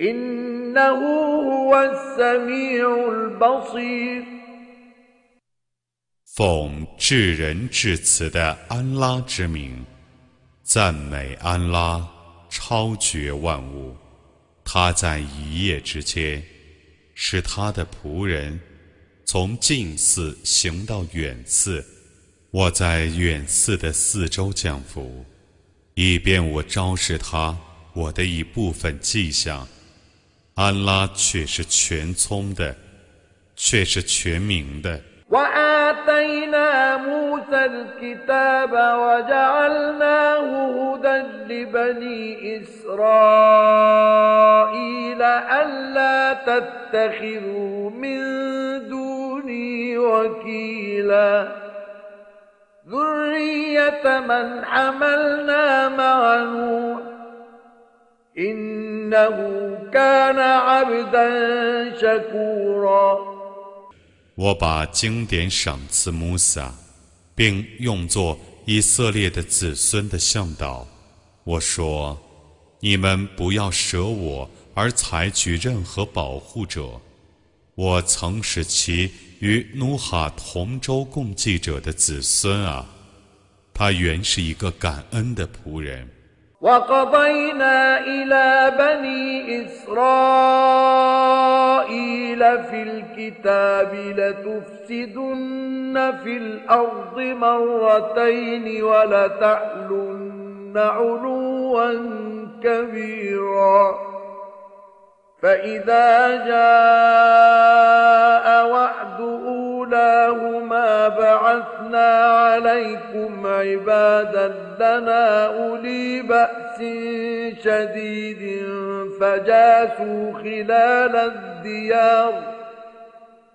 إنه هو السميع البصير 奉至仁至慈的安拉之名，赞美安拉，超绝万物。他在一夜之间，使他的仆人从近寺行到远寺。我在远寺的四周降服，以便我昭示他我的一部分迹象。 安拉却是全聪的，却是全明的。وآتينا موسى الكتاب وجعلناه هدى لبني إسرائيل ألا تتخذوا من دوني وكيلا ذرية من حملنا مع نوح 我把经典赏赐穆萨，并用作以色列的子孙的向导。我说：你们不要舍我而采取任何保护者。我曾使其与努哈同舟共济者的子孙啊，他原是一个感恩的仆人。وقضينا إلى بني إسرائيل في الكتاب لتفسدن في الأرض مرتين ولتعلن علوا كبيرا. فإذا جاء وعد أولاهما بعثنا عليكم عبادا لنا أولي بأس شديد فجاسوا خلال الديار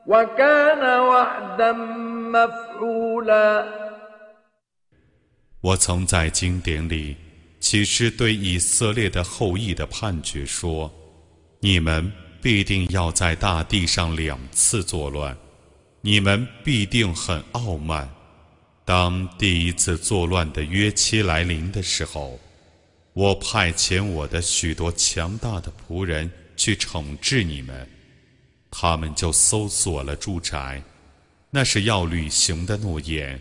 وكان وعدا مفعولا 我曾在经典里启示对以色列的后裔的判决说。你们必定要在大地上两次作乱， 你们必定很傲慢。当第一次作乱的约期来临的时候，我派遣我的许多强大的仆人去惩治你们，他们就搜索了住宅，那是要履行的诺言。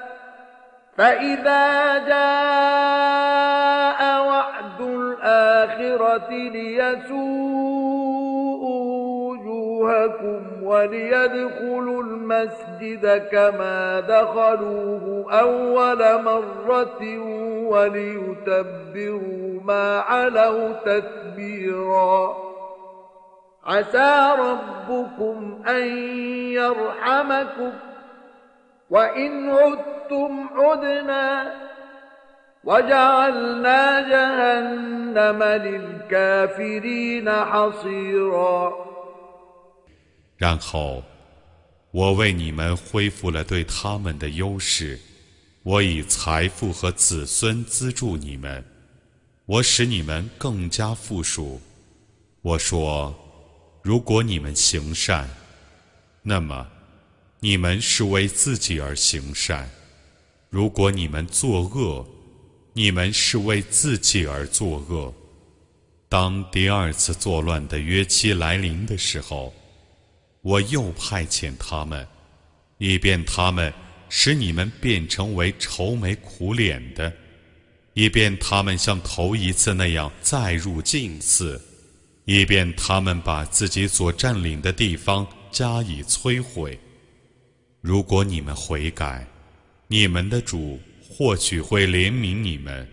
فإذا جاء وعد الآخرة ليسوءوا وجوهكم وليدخلوا المسجد كما دخلوه أول مرة وليتبروا ما علوا تتبيرا. عسى ربكم أن يرحمكم. وإن عدتم عدنا وجعلنا جهنم للكافرين حصيراً 然后，我为你们恢复了对他们的优势。我以财富和子孙资助你们，我使你们更加富庶。我说，如果你们行善，那么你们是为自己而行善； 如果你们作恶，你们是为自己而作恶。当第二次作乱的约期来临的时候，我又派遣他们，以便他们使你们变成为愁眉苦脸的，以便他们像头一次那样再入近寺，以便他们把自己所占领的地方加以摧毁。如果你们悔改，你们的主或许会怜悯你们。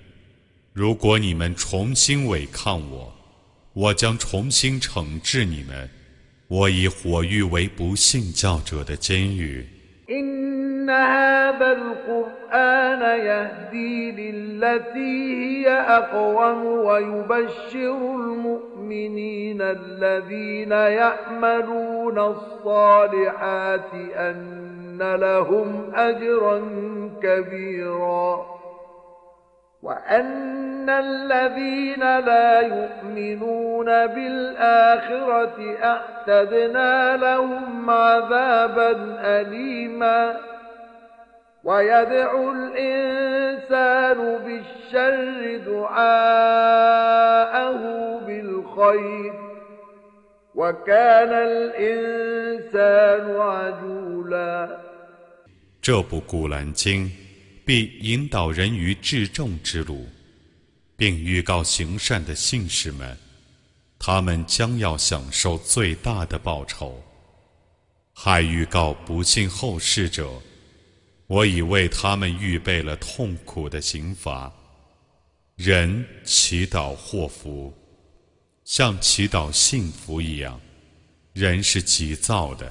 如果你们重新违抗我，我将重新惩治你们。我以火狱为不信教者的监狱。أن لهم أجرا كبيرا وأن الذين لا يؤمنون بالآخرة أعتدنا لهم عذابا أليما ويدعو الإنسان بالشر دعاءه بالخير وكان الإنسان عجولا 这部《古兰经》必引导人于至正之路，并预告行善的信士们，他们将要享受最大的报酬。还预告不信后世者，我已为他们预备了痛苦的刑罚。人祈祷祸福，像祈祷幸福一样，人是急躁的。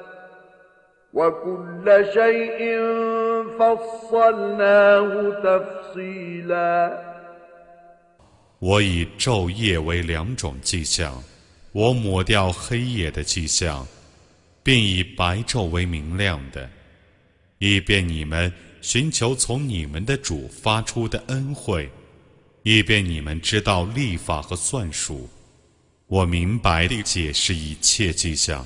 我以昼夜为两种迹象，我抹掉黑夜的迹象，并以白昼为明亮的，以便你们寻求从你们的主发出的恩惠，以便你们知道历法和算术。我明白地解释一切迹象。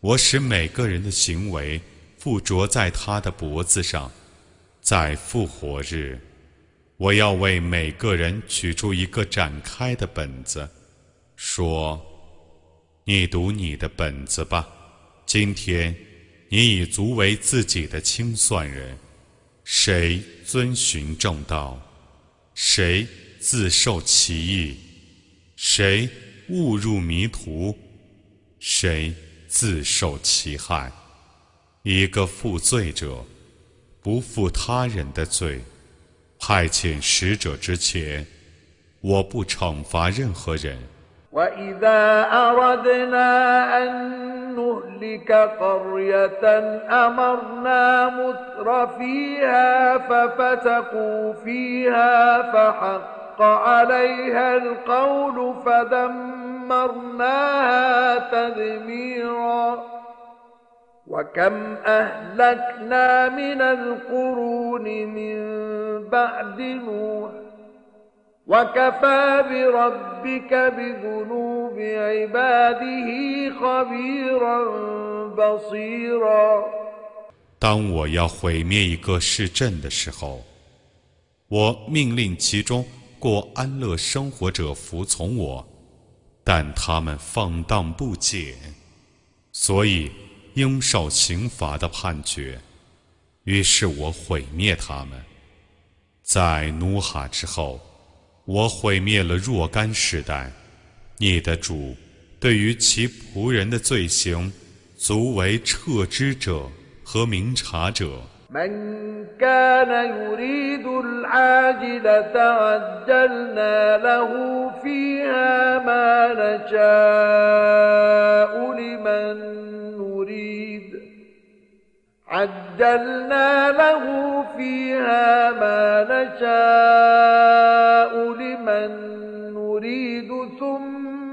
我使每个人的行为附着在他的脖子上，在复活日，我要为每个人取出一个展开的本子，说：“你读你的本子吧。今天，你已足为自己的清算人。谁遵循正道，谁自受其意，谁误入迷途，谁。”自受其害，一个负罪者不负他人的罪。派遣使者之前，我不惩罚任何人。دمرناها تدميرا وكم أهلكنا من القرون من بعد نوح وكفى بربك بذنوب عباده خبيرا بصيرا 当我要毁灭一个市镇的时候，我命令其中 过安乐生活者服从我。但他们放荡不检，所以应受刑罚的判决。于是我毁灭他们。在努哈之后，我毁灭了若干世代。你的主对于其仆人的罪行，足为撤之者和明察者。من كان يريد العاجلة عجلنا له فيها ما نشاء لمن نريد. عجلنا له فيها ما نشاء لمن نريد ثم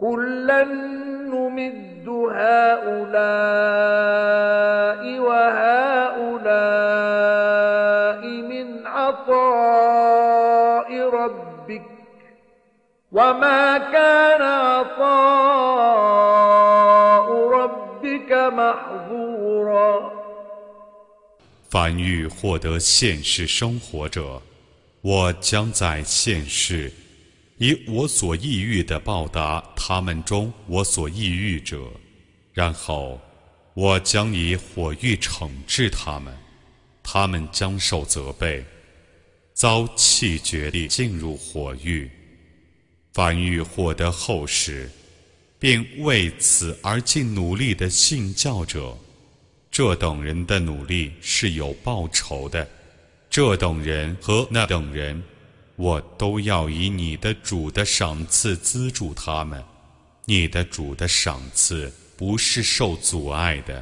كلا نمد هؤلاء وهؤلاء من عطاء ربك وما كان عطاء ربك محظورا 凡欲获得现世生活者，我将在现世 以我所抑郁的报答他们中我所抑郁者，然后我将以火狱惩治他们，他们将受责备，遭弃绝地进入火狱。凡欲获得后世，并为此而尽努力的信教者。这等人的努力是有报酬的，这等人和那等人，我都要以你的主的赏赐资助他们。你的主的赏赐不是受阻碍的。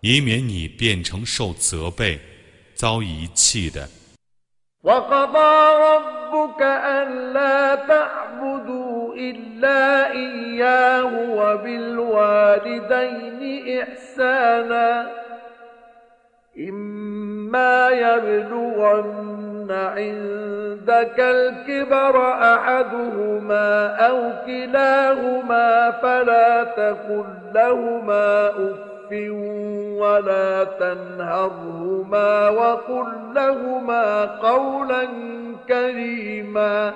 以免你变成受责备、遭遗弃的。وقضى ربك ألا تعبدوا إلا إياه وبالوالدين إحسانا إما يبلغن عندك الكبر أحدهما أو كلاهما فلا تقل لهما أف ولا تنهرهما وقل لهما قولا كريما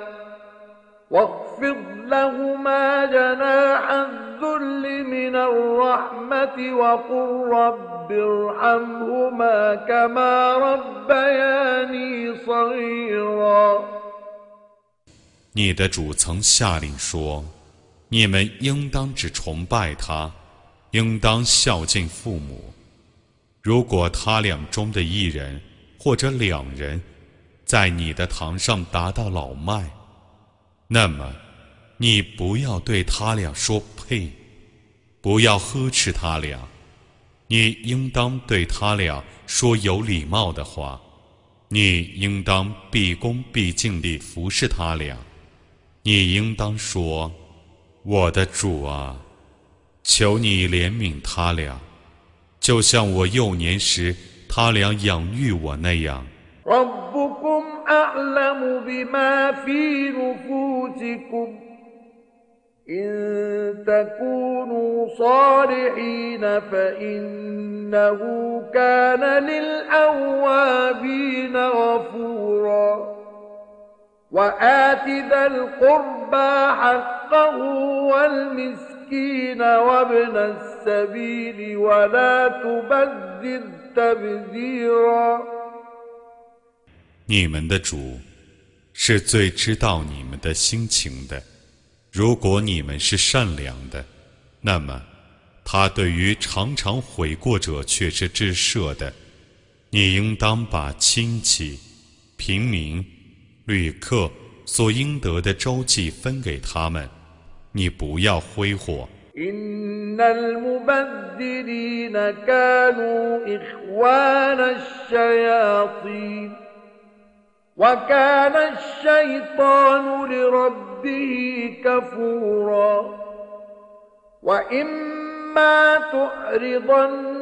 واخفض لهما جناح الذل من الرحمة وقل رب ارحمهما كما ربياني صغيرا 你的主曾下令说：“你们应当只崇拜他。” 应当孝敬父母。如果他俩中的一人或者两人，在你的堂上达到老迈，那么，你不要对他俩说呸，不要呵斥他俩，你应当对他俩说有礼貌的话，你应当毕恭毕敬地服侍他俩，你应当说：“我的主啊。”求你怜悯他俩，就像我幼年时他俩养育我那样。ربكم أعلم بما في نفوسكم إن تكونوا صالحين فإنه كان للأوابين غفورا وآت ذا القربى حقه والمسكين 你们的主是最知道你们的心情的， 如果你们是善良的，那么他对于常常悔过者却是至赦的。你应当把亲戚、平民、旅客所应得的周济分给他们， 你不要挥霍。إن المبذرين كانوا إخوان الشياطين وكان الشيطان لربه كفورا وإما تعرضن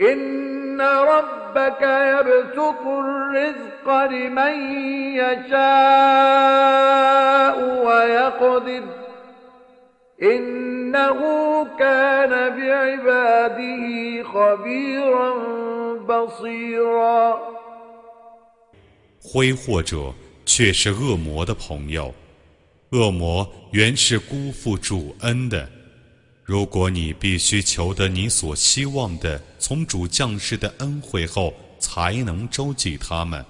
إن ربك يبسط الرزق لمن يشاء ويقدر إنه كان بعباده خبيرا بصيرا 挥霍者却是恶魔的朋友，恶魔原是辜负主恩的。 如果你必须求得你所希望的从主降世的恩惠后才能周济他们，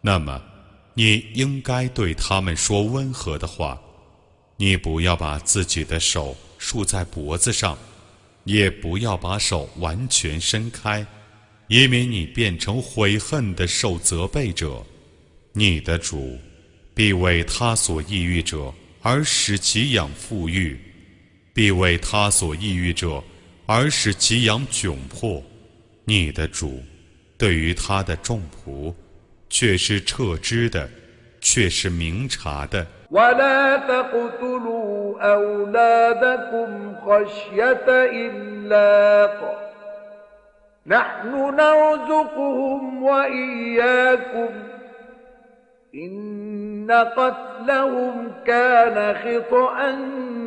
那么你应该对他们说温和的话。你不要把自己的手竖在脖子上，也不要把手完全伸开，以免你变成悔恨的受责备者。你的主必为他所抑郁者而使其养富裕，必为他所抑郁者而使其养窘迫。你的主对于他的众仆却是撤之的，却是明察的。ولا تقتلوا أولادكم خشية إملاق نحن نرزقهم وإياكم إن قتلهم كان خطأ كبيرا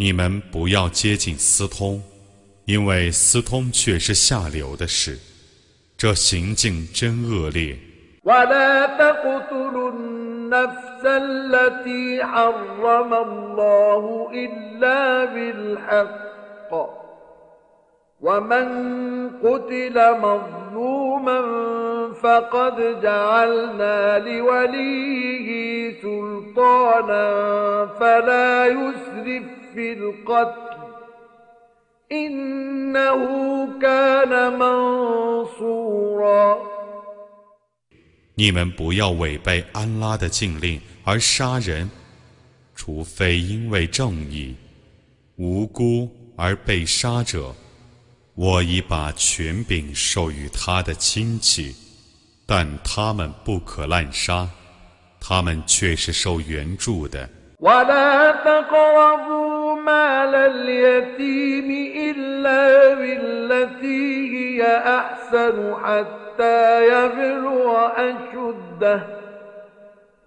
你们不要接近私通，因为私通却是下流的事，这行径真恶劣。ولا تقتلوا النفس التي حرم الله إلا بالحق ومن قتل مظلوما فقد جعلنا لوليه سلطانا فلا يسرف في القتل إنه كان منصورا 你们不要违背安拉的禁令而杀人，除非因为正义，无辜而被杀者，我已把权柄授予他的亲戚，但他们不可滥杀，他们却是受援助的。 حتى يبلغ أشده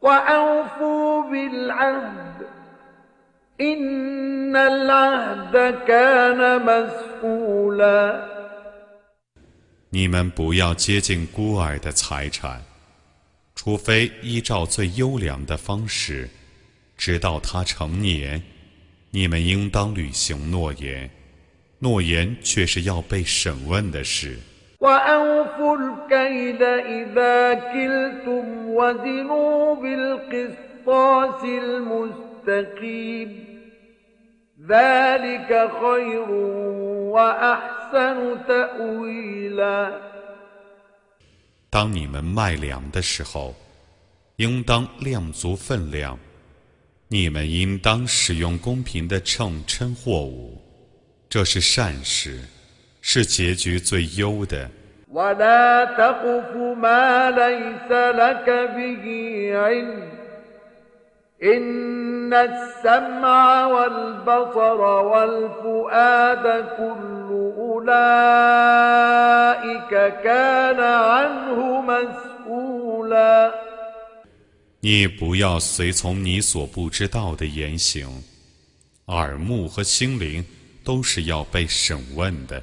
وأوفوا بالعهد إن العهد كان مسؤولا 你们不要接近孤儿的财产，除非依照最优良的方式，直到他成年。 你们应当履行诺言，诺言却是要被审问的事。وأوفوا الكيل إذا كلتم وزنوا بالقسطاس المستقيم ذلك خير وأحسن تأويلا 当你们卖粮的时候，应当量足分量， 你们应当使用公平的秤称货物，这是善事，是结局最优的。你不要随从你所不知道的言行耳目和心灵都是要被审问的。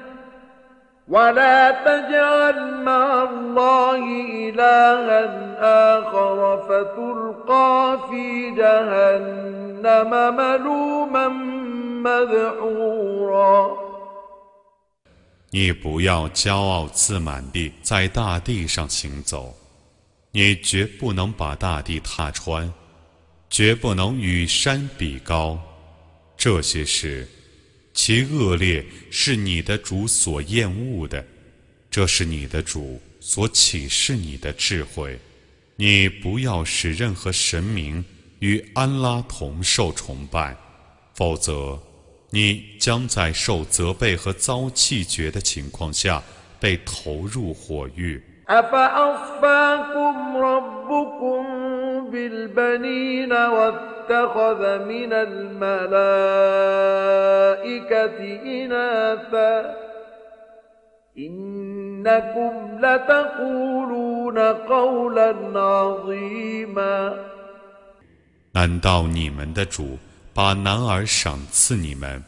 ولا تجعل مع الله إلها آخر فتلقى في جهنم ملوما مدحورا 你不要骄傲自满地在大地上行走，你绝不能把大地踏穿，绝不能与山比高。这些事， 其恶劣是你的主所厌恶的，这是你的主所启示你的智慧。你不要使任何神明与安拉同受崇拜，否则。你将在受责备和遭弃绝的情况下被投入火狱。أفأصفاكم ربكم بالبنين واتخذ من الملائكة إناثا إنكم لتقولون قولا عظيما 难道你们的主把男儿赏赐你们，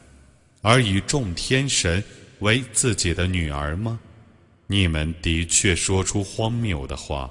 而以众天神为自己的女儿吗？你们的确说出荒谬的话。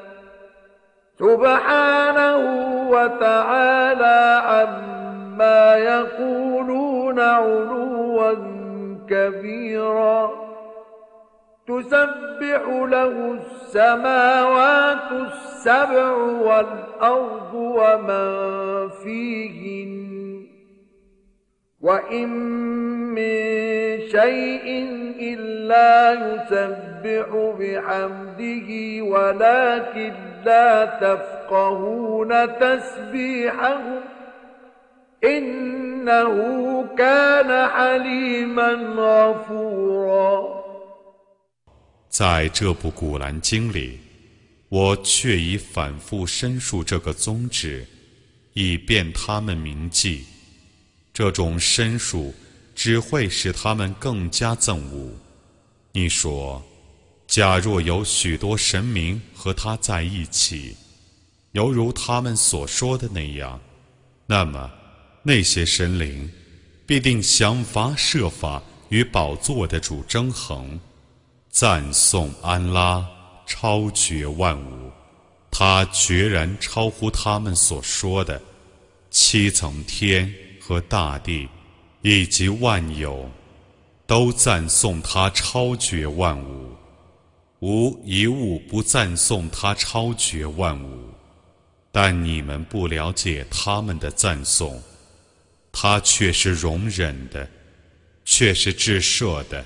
سبحانه وتعالى عما يقولون علوا كبيرا. تسبح له السماوات السبع والأرض ومن فيهن وإن من شيء إلا يسبح بحمده ولكن لا تفقهون تسبيحهم إنه كان حليما غفورا 在这部《古兰经》里，我却已反复申述这个宗旨，以便他们铭记。 这种申述只会使他们更加憎恶。你说，假若有许多神明和他在一起，犹如他们所说的那样，那么那些神灵必定想法设法与宝座的主争衡。赞颂安拉，超绝万物，他决然超乎他们所说的七层天和大地，以及万有，都赞颂他超绝万物，无一物不赞颂他超绝万物。但你们不了解他们的赞颂，他却是容忍的，却是至赦的。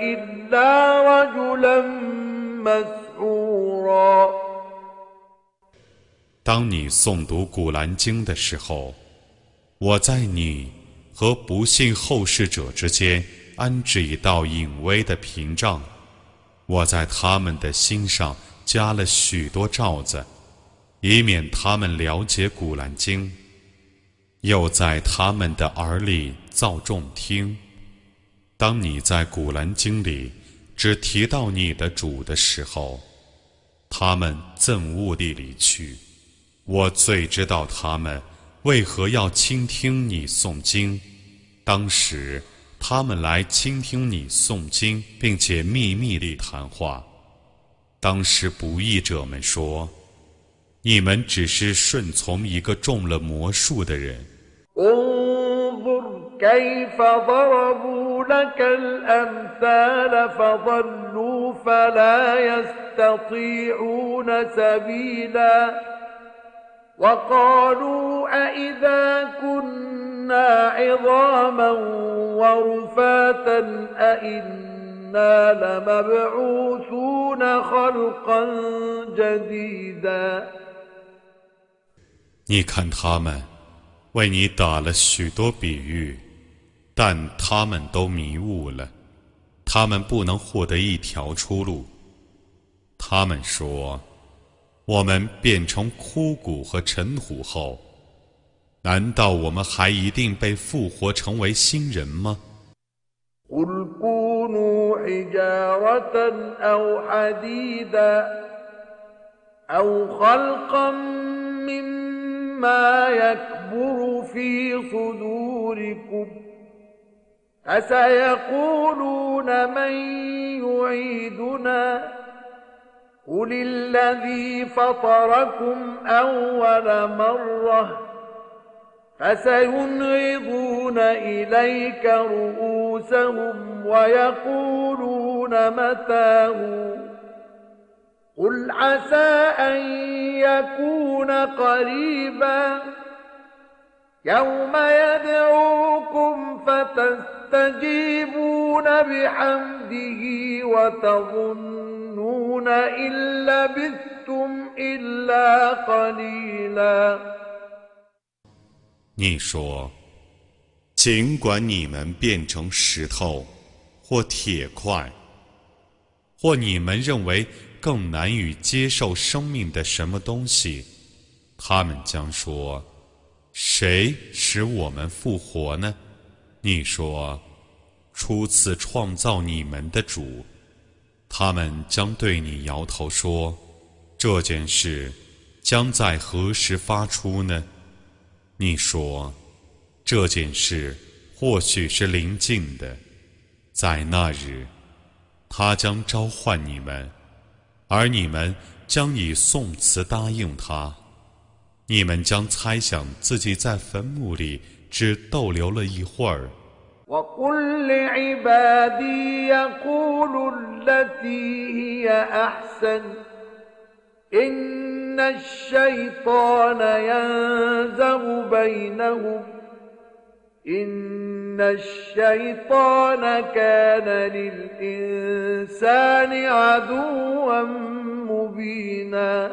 إلا رجلا مسحورا 当你诵读《古兰经》的时候，我在你和不信后世者之间安置一道隐微的屏障，我在他们的心上加了许多罩子，以免他们了解古兰经，又在他们的耳里造众听。 当你在古兰经里只提到你的主的时候，他们憎恶地离去。我最知道他们为何要倾听你诵经。当时，他们来倾听你诵经，并且秘密地谈话。当时，不义者们说：“你们只是顺从一个中了魔术的人。” وقالوا أإذا كنا عظاما ورفاتا أإنا لمبعوثون خلقا جديدا 你看他们为你打了许多比喻， 但他们都迷雾了，他们不能获得一条出路。他们说。我们变成枯骨和尘土后，难道我们还一定被复活成为新人吗？قل كونوا حجارة أو حديدا أو خلقا مما يكبر في صدوركم فسيقولون من يعيدنا قل الذي فطركم أول مرة فسينغضون إليك رؤوسهم ويقولون متاه قل عسى أن يكون قريبا يوم يدعوكم فتستجيبون بحمده وتظنون 你说，尽管你们变成石头或铁块，或你们认为更难以接受生命的什么东西，他们将说：“ 谁使我们复活呢？”你说：“初次创造你们的主。”他们将对你摇头说：“这件事将在何时发出呢？”你说：“这件事或许是临近的，在那日，他将召唤你们，而你们将以宋词答应他。你们将猜想自己在坟墓里只逗留了一会儿。” وقل لعبادي يقولوا التي هي أحسن إن الشيطان ينزغ بينهم إن الشيطان كان للإنسان عدوا مبينا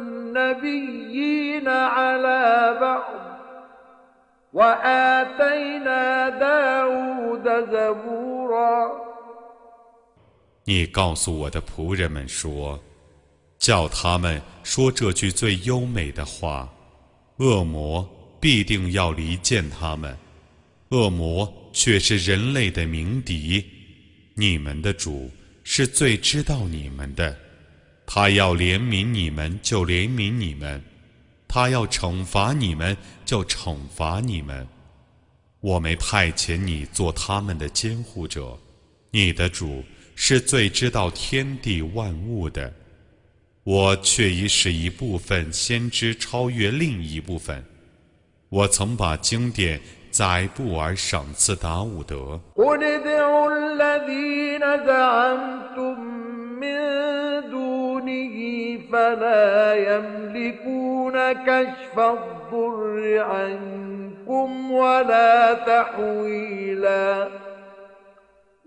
النبيين على بعض وآتينا داود زبورا 你告诉我的仆人们说，叫他们说这句最优美的话，恶魔必定要离间他们。恶魔却是人类的鸣笛，你们的主是最知道你们的， 他要怜悯你们就怜悯你们，他要惩罚你们就惩罚你们。我没派遣你做他们的监护者，你的主。是最知道天地万物的，我却已使一部分先知超越另一部分。我曾把经典载布而赏赐达伍德。من دونه فلا يملكون كشف الضر عنكم ولا تحويلاً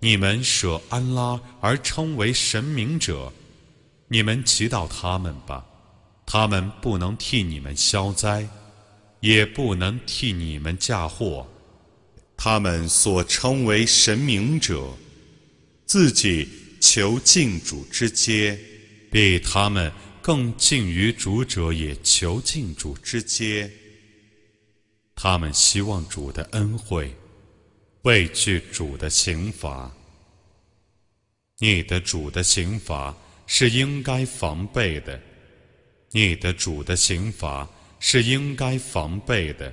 你们舍安拉而称为神明者，你们祈祷他们吧，他们不能替你们消灾，也不能替你们嫁祸。他们所称为神明者，自己求敬主之阶，比他们更近于主者也求敬主之阶。他们希望主的恩惠。畏惧主的刑罚，你的主的刑罚是应该防备的，你的主的刑罚是应该防备的。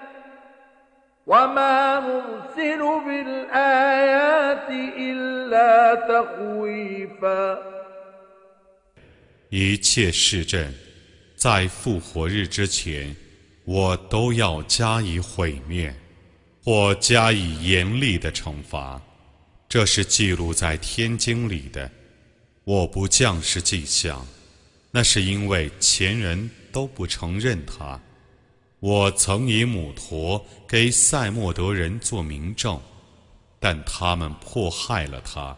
一切市镇在复活日之前，我都要加以毁灭，或加以严厉的惩罚。这是记录在天经里的。我不降示迹象，那是因为前人都不承认它。我曾以母驼给塞莫德人做明证，但他们迫害了他。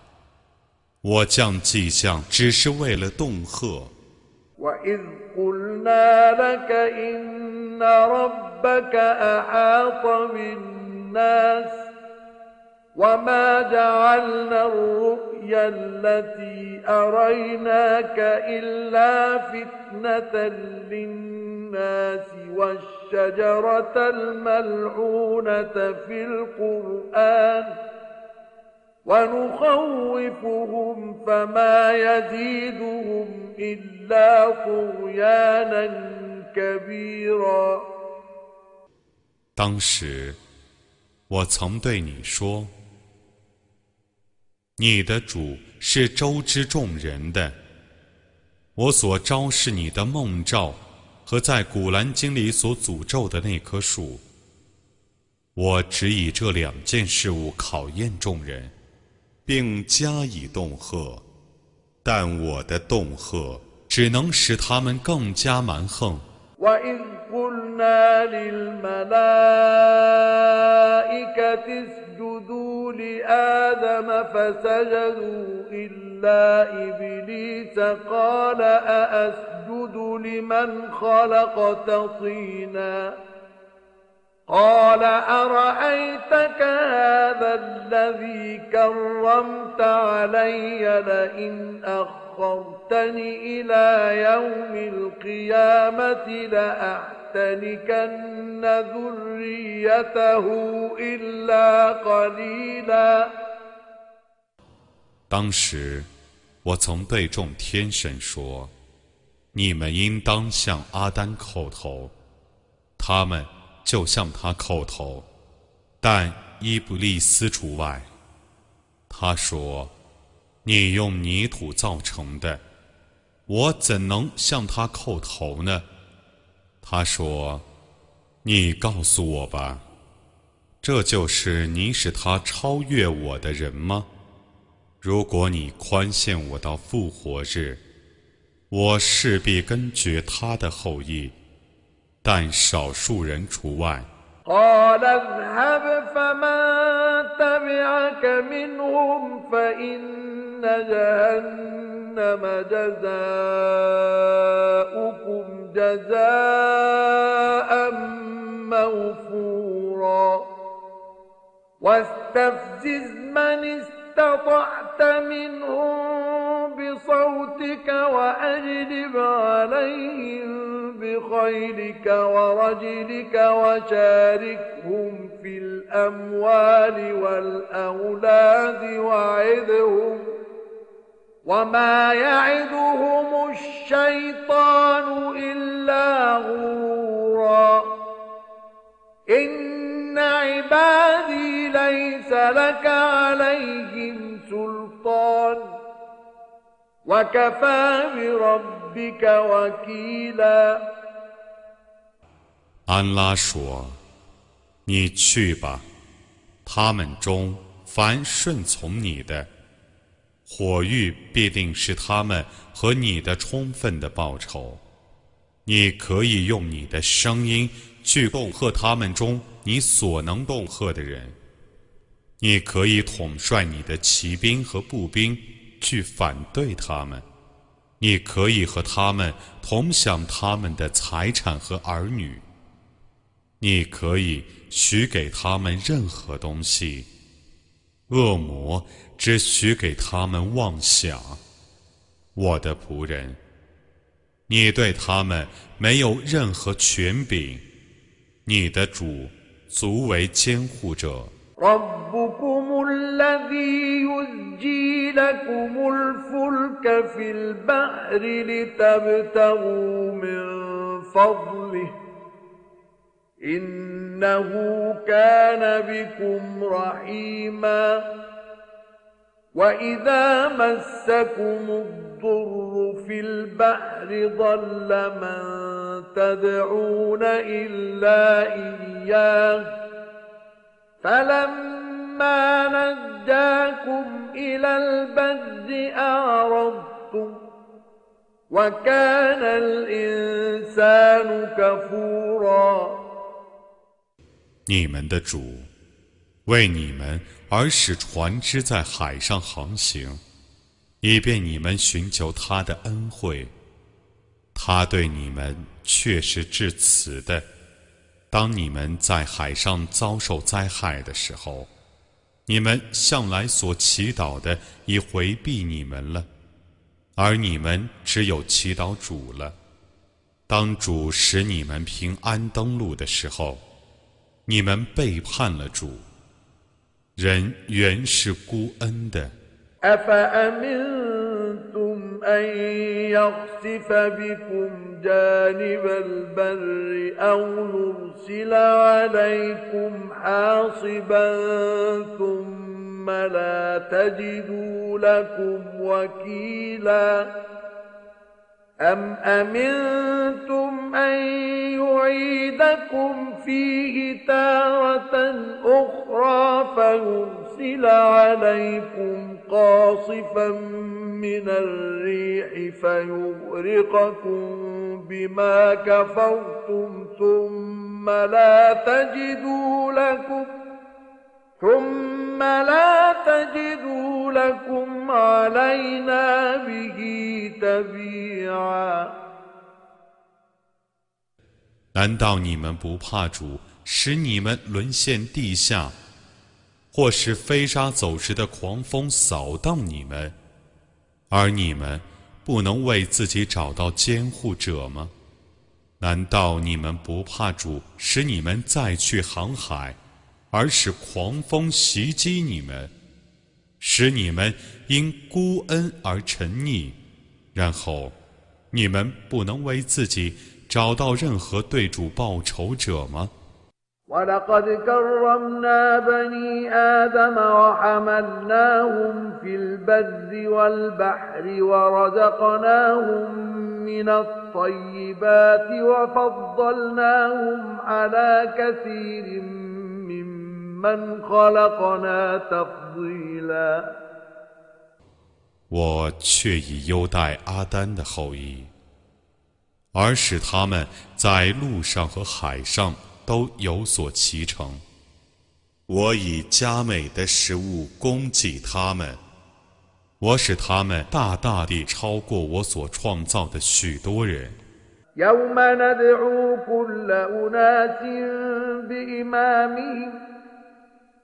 我降迹象只是为了恫吓。الناس والشجرة الملعونة في القرآن ونخوفهم فما يزيدهم إلا طغيانا كبيرا 当时，我曾对你说：“你的主是周知众人的。我所昭示你的梦兆。” 和在古兰经里所诅咒的那棵树，我只以这两件事物考验众人，并加以恫吓，但我的恫吓只能使他们更加蛮横。لآدم فسجدوا إلا إبليس قال أأسجد لمن خلقت طينا قال أرأيتك هذا الذي كرمت علي لئن أخرتني إلى يوم القيامة لأحسن 当时，我曾对众天神说：“你们应当向阿丹叩头。”他们就向他叩头，但伊布利斯除外。他说：“ 你用泥土造成的，我怎能向他叩头呢？”他说：“你告诉我吧，这就是你使他超越我的人吗？如果你宽限我到复活日，我势必根绝他的后裔，但少数人除外。” قال اذهب فمن تبعك منهم فإن جهنم جزاؤكم جزاء موفورا. واستفزز من استفزز استطعت منهم بصوتك وأجلب عليهم بخيلك ورجلك وشاركهم في الأموال والأولاد وعدهم وما يعدهم الشيطان إلا غرورا إن عبادي ليس لك عليهم سلطان وكفى بربك وكيلا 安拉说：“你去吧，他们中凡顺从你的。”火狱必定是他们和你的充分的报酬。你可以用你的声音去恫吓他们中 你所能恫吓的人。你可以统帅你的骑兵和步兵去反对他们。你可以和他们同享他们的财产和儿女。你可以许给他们任何东西。恶魔。只许给他们妄想，我的仆人，你对他们没有任何权柄，你的主足为监护者。وإذا مسكم الضر في البحر ضل من تدعون إلا إياه فلما نجاكم إلى البر أعرضتم وكان الإنسان كفورا 你们的主为你们而使船只在海上航行， 以便你们寻求他的恩惠。他对你们却是至此的。当你们在海上遭受灾害的时候，你们向来所祈祷的已回避你们了，而你们只有祈祷主了。当主使你们平安登陆的时候，你们背叛了主。人原是孤恩的。أفأمنتم أن يخسف بكم جانب البر أو نرسل عليكم حاصبا ثم لا تجدوا لكم وكيلا أم أمنتم أن يعيدكم فيه تارة أخرى فيرسل عليكم قاصفا من الريح فيغرقكم بما كفرتم ثم لا تجدوا لكم ثم لا تجدوا لكم علينا به تبيعا 难道你们不怕主使你们沦陷地下，或是飞沙走石的狂风扫荡你们，而你们不能为自己找到监护者吗？难道你们不怕主使你们再去航海，而使狂风袭击你们， 使你们因孤恩而沉溺，然后你们不能为自己？找到任何对主报仇者吗？ولقد كرمنا بني آدم وحملناهم في البر والبحر ورزقناهم من الطيبات وفضلناهم على كثير ممن خلقنا تفضيلا 我却已优待阿丹的后裔。而使他们在路上和海上都有所骑乘。我以佳美的食物供给他们，我使他们大大地超过我所创造的许多人。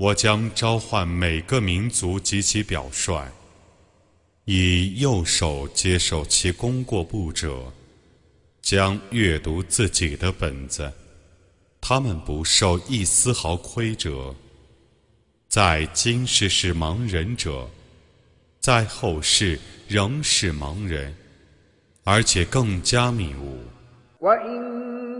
我将召唤每个民族及其表率，以右手接受其功过簿者，将阅读自己的本子，他们不受一丝毫亏折。在今世是盲人者，在后世仍是盲人，而且更加迷雾。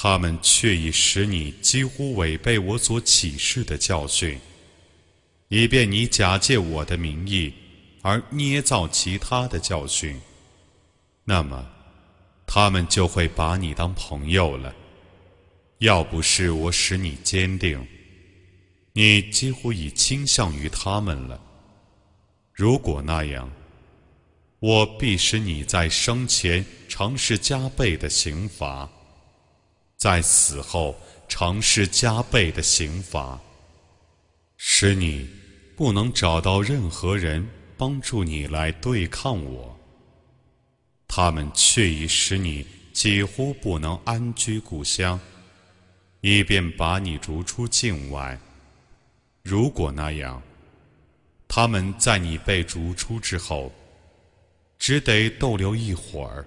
他们却已使你几乎违背我所启示的教训，以便你假借我的名义而捏造其他的教训，那么他们就会把你当朋友了。要不是我使你坚定，你几乎已倾向于他们了。如果那样，我必使你在生前尝试加倍的刑罚。在死后尝试加倍的刑罚，使你不能找到任何人帮助你来对抗我。他们却已使你几乎不能安居故乡，以便把你逐出境外。如果那样，他们在你被逐出之后，只得逗留一会儿。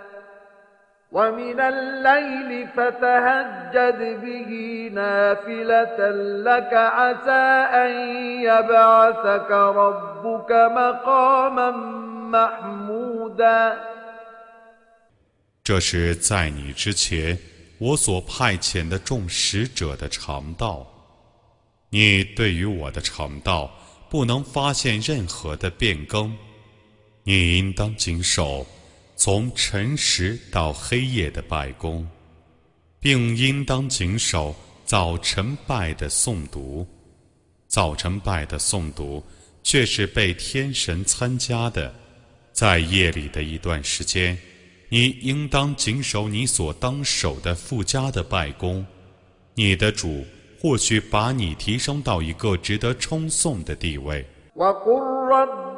ومن الليل فتهجد به نافلة لك عسى أن يبعثك ربك مقاما محمودا 这是在你之前我所派遣的众使者的肠道。你对于我的肠道不能发现任何的变更，你应当谨守。 从晨时到黑夜的拜功，并应当谨守早晨拜的诵读。早晨拜的诵读却是被天神参加的。在夜里的一段时间，你应当谨守你所当守的附加的拜功。你的主或许把你提升到一个值得称颂的地位。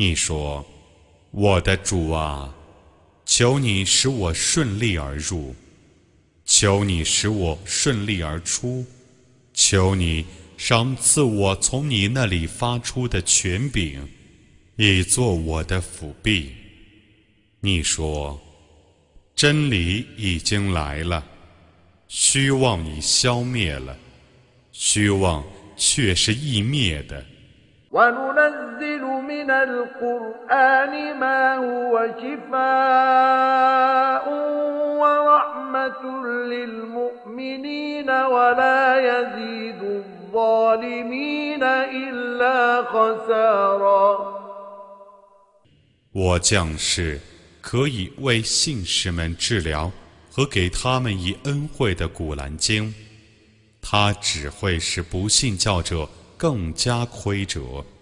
你说：“我的主啊，求你使我顺利而入，求你使我顺利而出，求你赏赐我从你那里发出的权柄，以作我的辅币。”你说：“真理已经来了，虚妄已消灭了，虚妄却是易灭的。” وننزل من القرآن ما هو شفاء ورحمة للمؤمنين ولا يزيد الظالمين إلا خسارا 我将是可以为信士们治疗和给他们以恩惠的古兰经，它只会使不信教者更加亏折。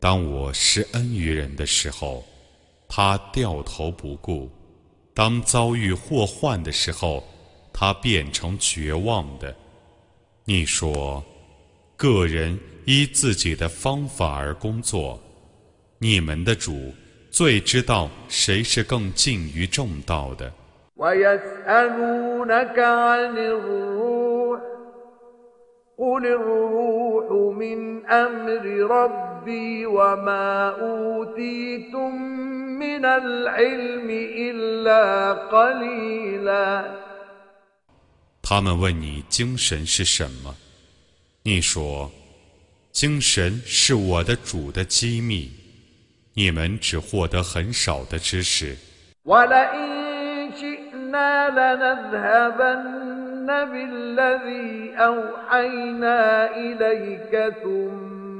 当我施恩于人的时候，他掉头不顾；当遭遇祸患的时候，他变成绝望的。你说，个人依自己的方法而工作，你们的主最知道谁是更近于正道的。قل الروح من أمر ربي وما أوتيتم من العلم إلا قليلا 他们问你精神是什么？你说，精神是我的主的机密，你们只获得很少的知识。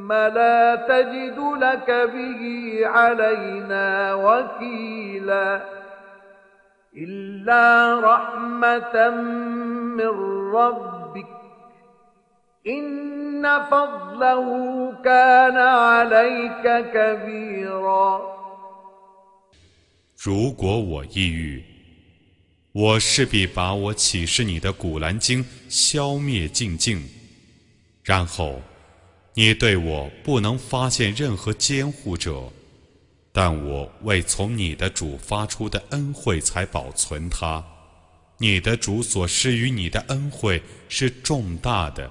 ولئن شئنا لنذهبن بالذي أوحينا إليك ثم لا تجد لك به علينا وكيلا إلا رحمة من ربك إن فضله كان عليك كبيرا 如果我抑郁，我势必把我启示你的古兰经消灭净尽，然后 你对我不能发现任何监护者，但我为从你的主发出的恩惠才保存它。你的主所施于你的恩惠是重大的。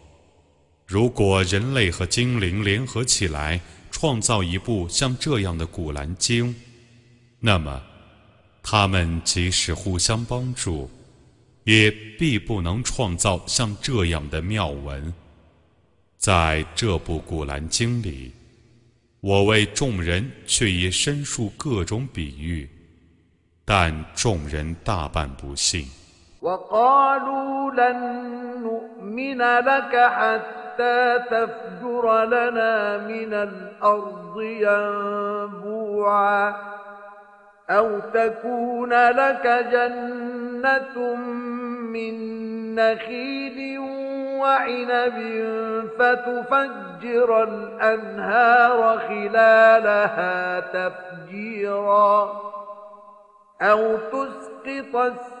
如果人类和精灵联合起来创造一部像这样的古兰经，那么他们即使互相帮助，也必不能创造像这样的妙文。在这部古兰经里，我为众人却已申述各种比喻，但众人大半不信。وقالوا لن نؤمن لك حتى تفجر لنا من الأرض ينبوعا أو تكون لك جنة من نخيل وعنب فتفجر الأنهار خلالها تفجيرا أو تسقط السماء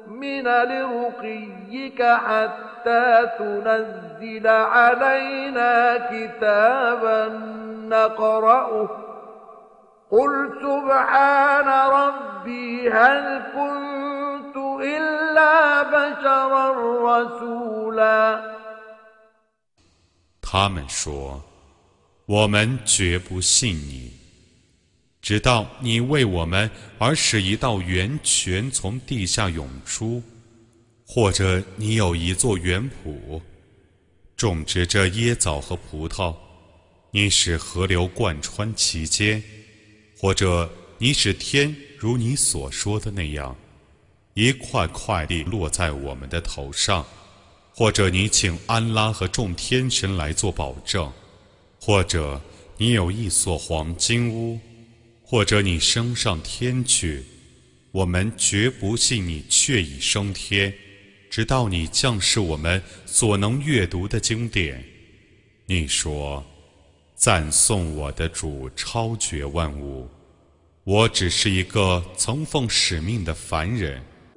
لرقيك حتى تنزل علينا كتابا نقرأه قل سبحان ربي هل كنت إلا بشرا رسولا 他们说：“我们绝不信你， 直到你为我们而使一道源泉从地下涌出，或者你有一座园圃，种植着椰枣和葡萄，你使河流贯穿其间，或者你使天如你所说的那样，一块块地落在我们的头上。”或者你请安拉和众天神来做保证，或者你有一所黄金屋，或者你升上天去，我们绝不信你却已升天，直到你降示我们所能阅读的经典。你说：“赞颂我的主超绝万物，我只是一个曾奉使命的凡人。”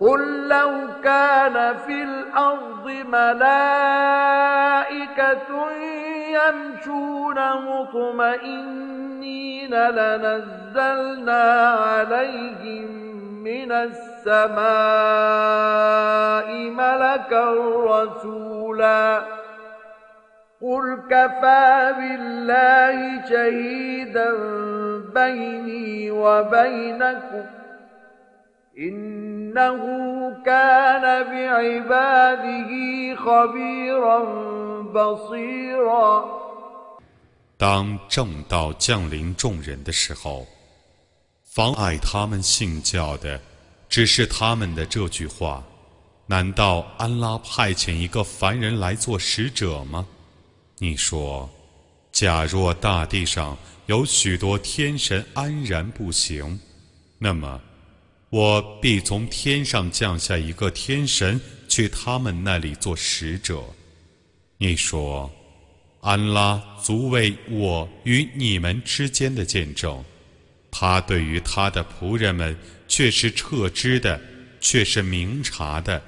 قل لو كان في الأرض ملائكة يمشون مطمئنين لنزلنا عليهم من السماء ملكا رسولا قل كفى بالله شهيدا بيني وبينكم إنه كان بعباده خبيرا بصيرا 当正道降临众人的时候，妨碍他们信教的，只是他们的这句话。难道安拉派遣一个凡人来做使者吗？你说，假若大地上有许多天神安然不行，那么 我必从天上降下一个天神去他们那里做使者。你说，安拉足为我与你们之间的见证。他对于他的仆人们却是彻知的，却是明察的。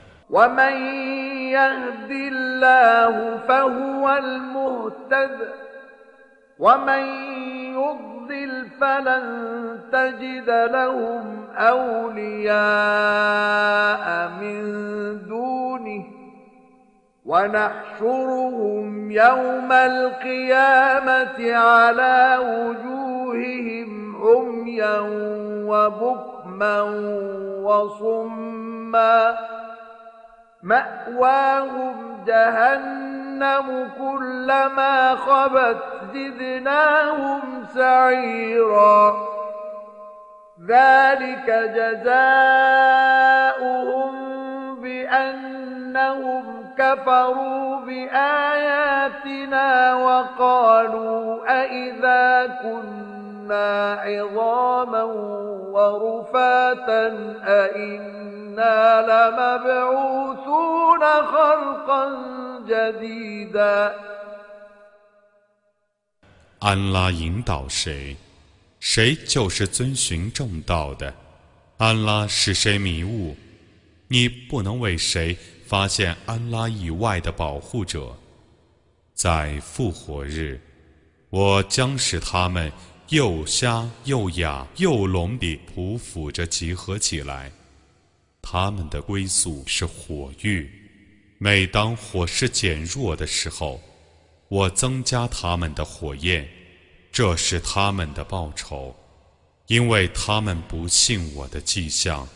يضلل فلن تجد لهم أولياء من دونه. ونحشرهم يوم القيامة على وجوههم عميا وبكما وصما. مأواهم جهنم كلما خبت زدناهم سعيرا. ذلك جزاؤهم بأنهم كفروا بآياتنا وقالوا أئذا كنا عظاما ورفاتا أئنا لمبعوثون خلقا جديدا 安拉引导谁，谁就是遵循正道的。安拉使谁迷雾，你不能为谁发现安拉以外的保护者。在复活日，我将使他们 又瞎又哑又聋地匍匐着集合起来，他们的归宿是火域。每当火势减弱的时候，我增加他们的火焰。这是他们的报酬，因为他们不信我的迹象，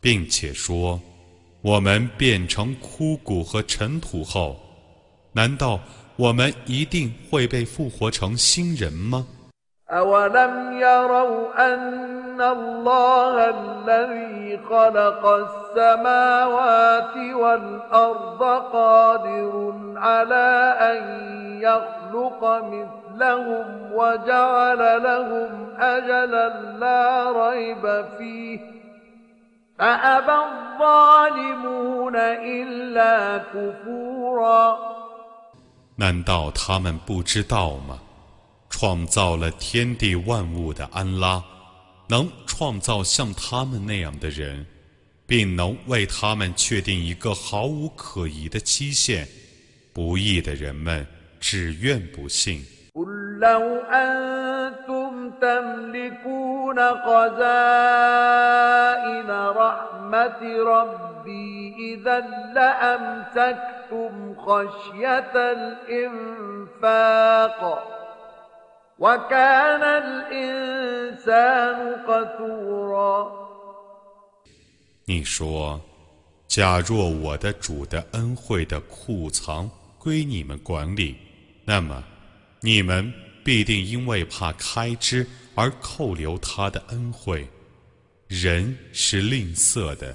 并且说：我们变成枯骨和尘土后，难道我们一定会被复活成新人吗？难道他们不知道吗？ 创造了天地万物的安拉，能创造像他们那样的人，并能为他们确定一个毫无可疑的期限。不义的人们。只愿不信。你说，假若我的主的恩惠的库藏归你们管理。那么，你们必定因为怕开支而扣留他的恩惠。人是吝啬的。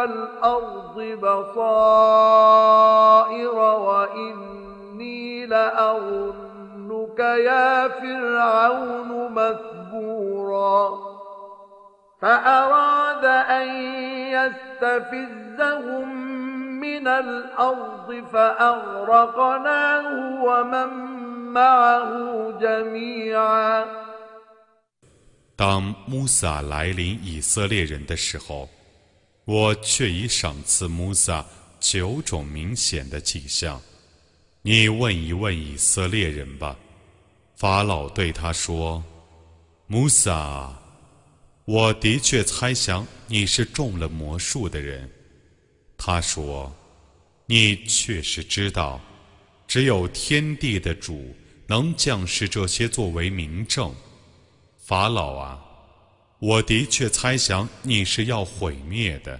والأرض بصائر وإني لأظنك يا فرعون مثبورا فأراد أن يستفزهم من الأرض فأغرقناه ومن معه جميعا 当穆萨来临以色列人的时候， 我却已赏赐穆萨九种明显的迹象。你问一问以色列人吧。法老对他说：“穆萨。”我的确猜想你是中了魔术的人。他说：“你确实知道，只有天地的主能降示这些作为明证。”法老啊，我的确猜想你是要毁灭的。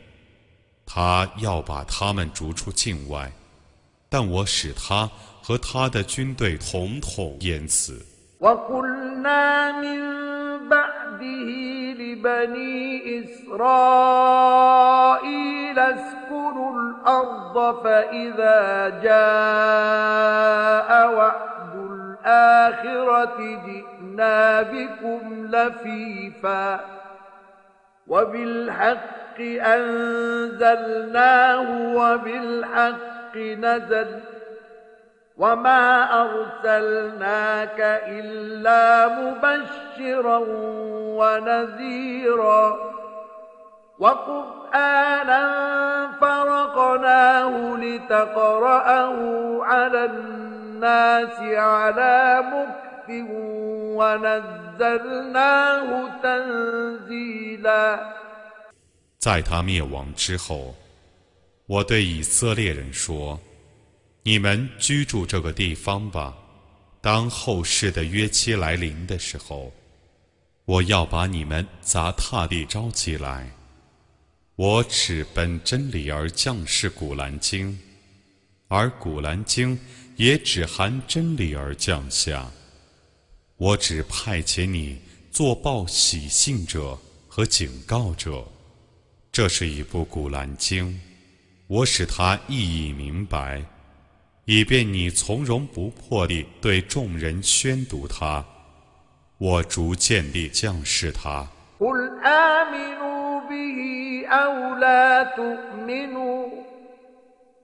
他要把他们逐出境外，但我使他和他的军队统统淹死。بني إسرائيل اسكنوا الأرض فإذا جاء وعد الآخرة جئنا بكم لفيفا وبالحق أنزلناه وبالحق نزل وما أرسلناك إلا مبشرا ونذيرا وقرآنا فرقناه لتقرأه على الناس على مكث ونزلناه تنزيلا 在他灭亡之后，我对以色列人说：“你们居住这个地方吧。当后世的约期来临的时候，我要把你们砸踏地招起来。我只奔真理而降世古兰经，而古兰经 也只含真理而降下。我只派遣你做报喜信者和警告者。”这是一部古兰经，我使它意义明白，以便你从容不迫地对众人宣读它。我逐渐地降世它。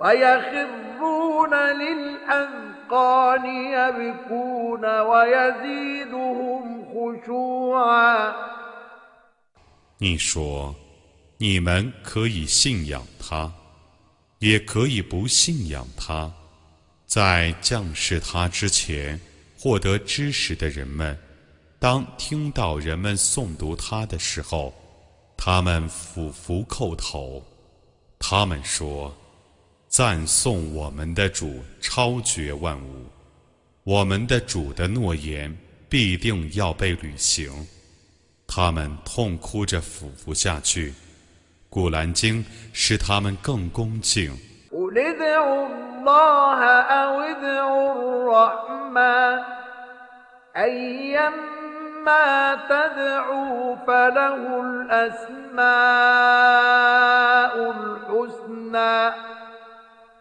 ويخرون للأذقان يبكون ويزيدهم خشوعا 你说你们可以信仰他，也可以不信仰他。在降世他之前，获得知识的人们，当听到人们诵读他的时候，他们俯伏叩头。他们说：“ 赞颂我们的主超绝万物，我们的主的诺言必定要被履行。”他们痛哭着俯伏下去。古兰经使他们更恭敬。قل ادعوا الله أو ادعوا الرحمن أيما تدعوا فله الأسماء الحسنى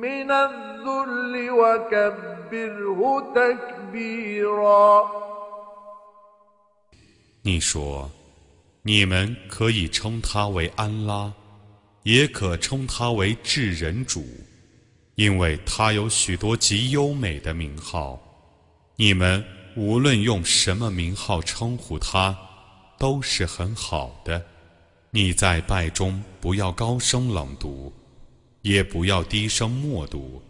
من الذل وكبره تكبيرا 你说，你们可以称他为安拉。也可称他为至人主，因为他有许多极优美的名号。你们无论用什么名号称呼他，都是很好的。你在拜中不要高声朗读， 也不要低声默读。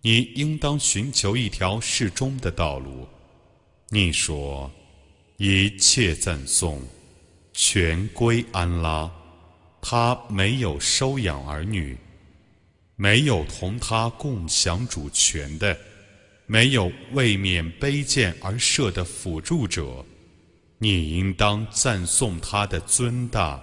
你应当寻求一条适中的道路。你说，一切赞颂全归安拉。他没有收养儿女，没有同他共享主权的，没有为免卑贱而设的辅助者。你应当赞颂他的尊大。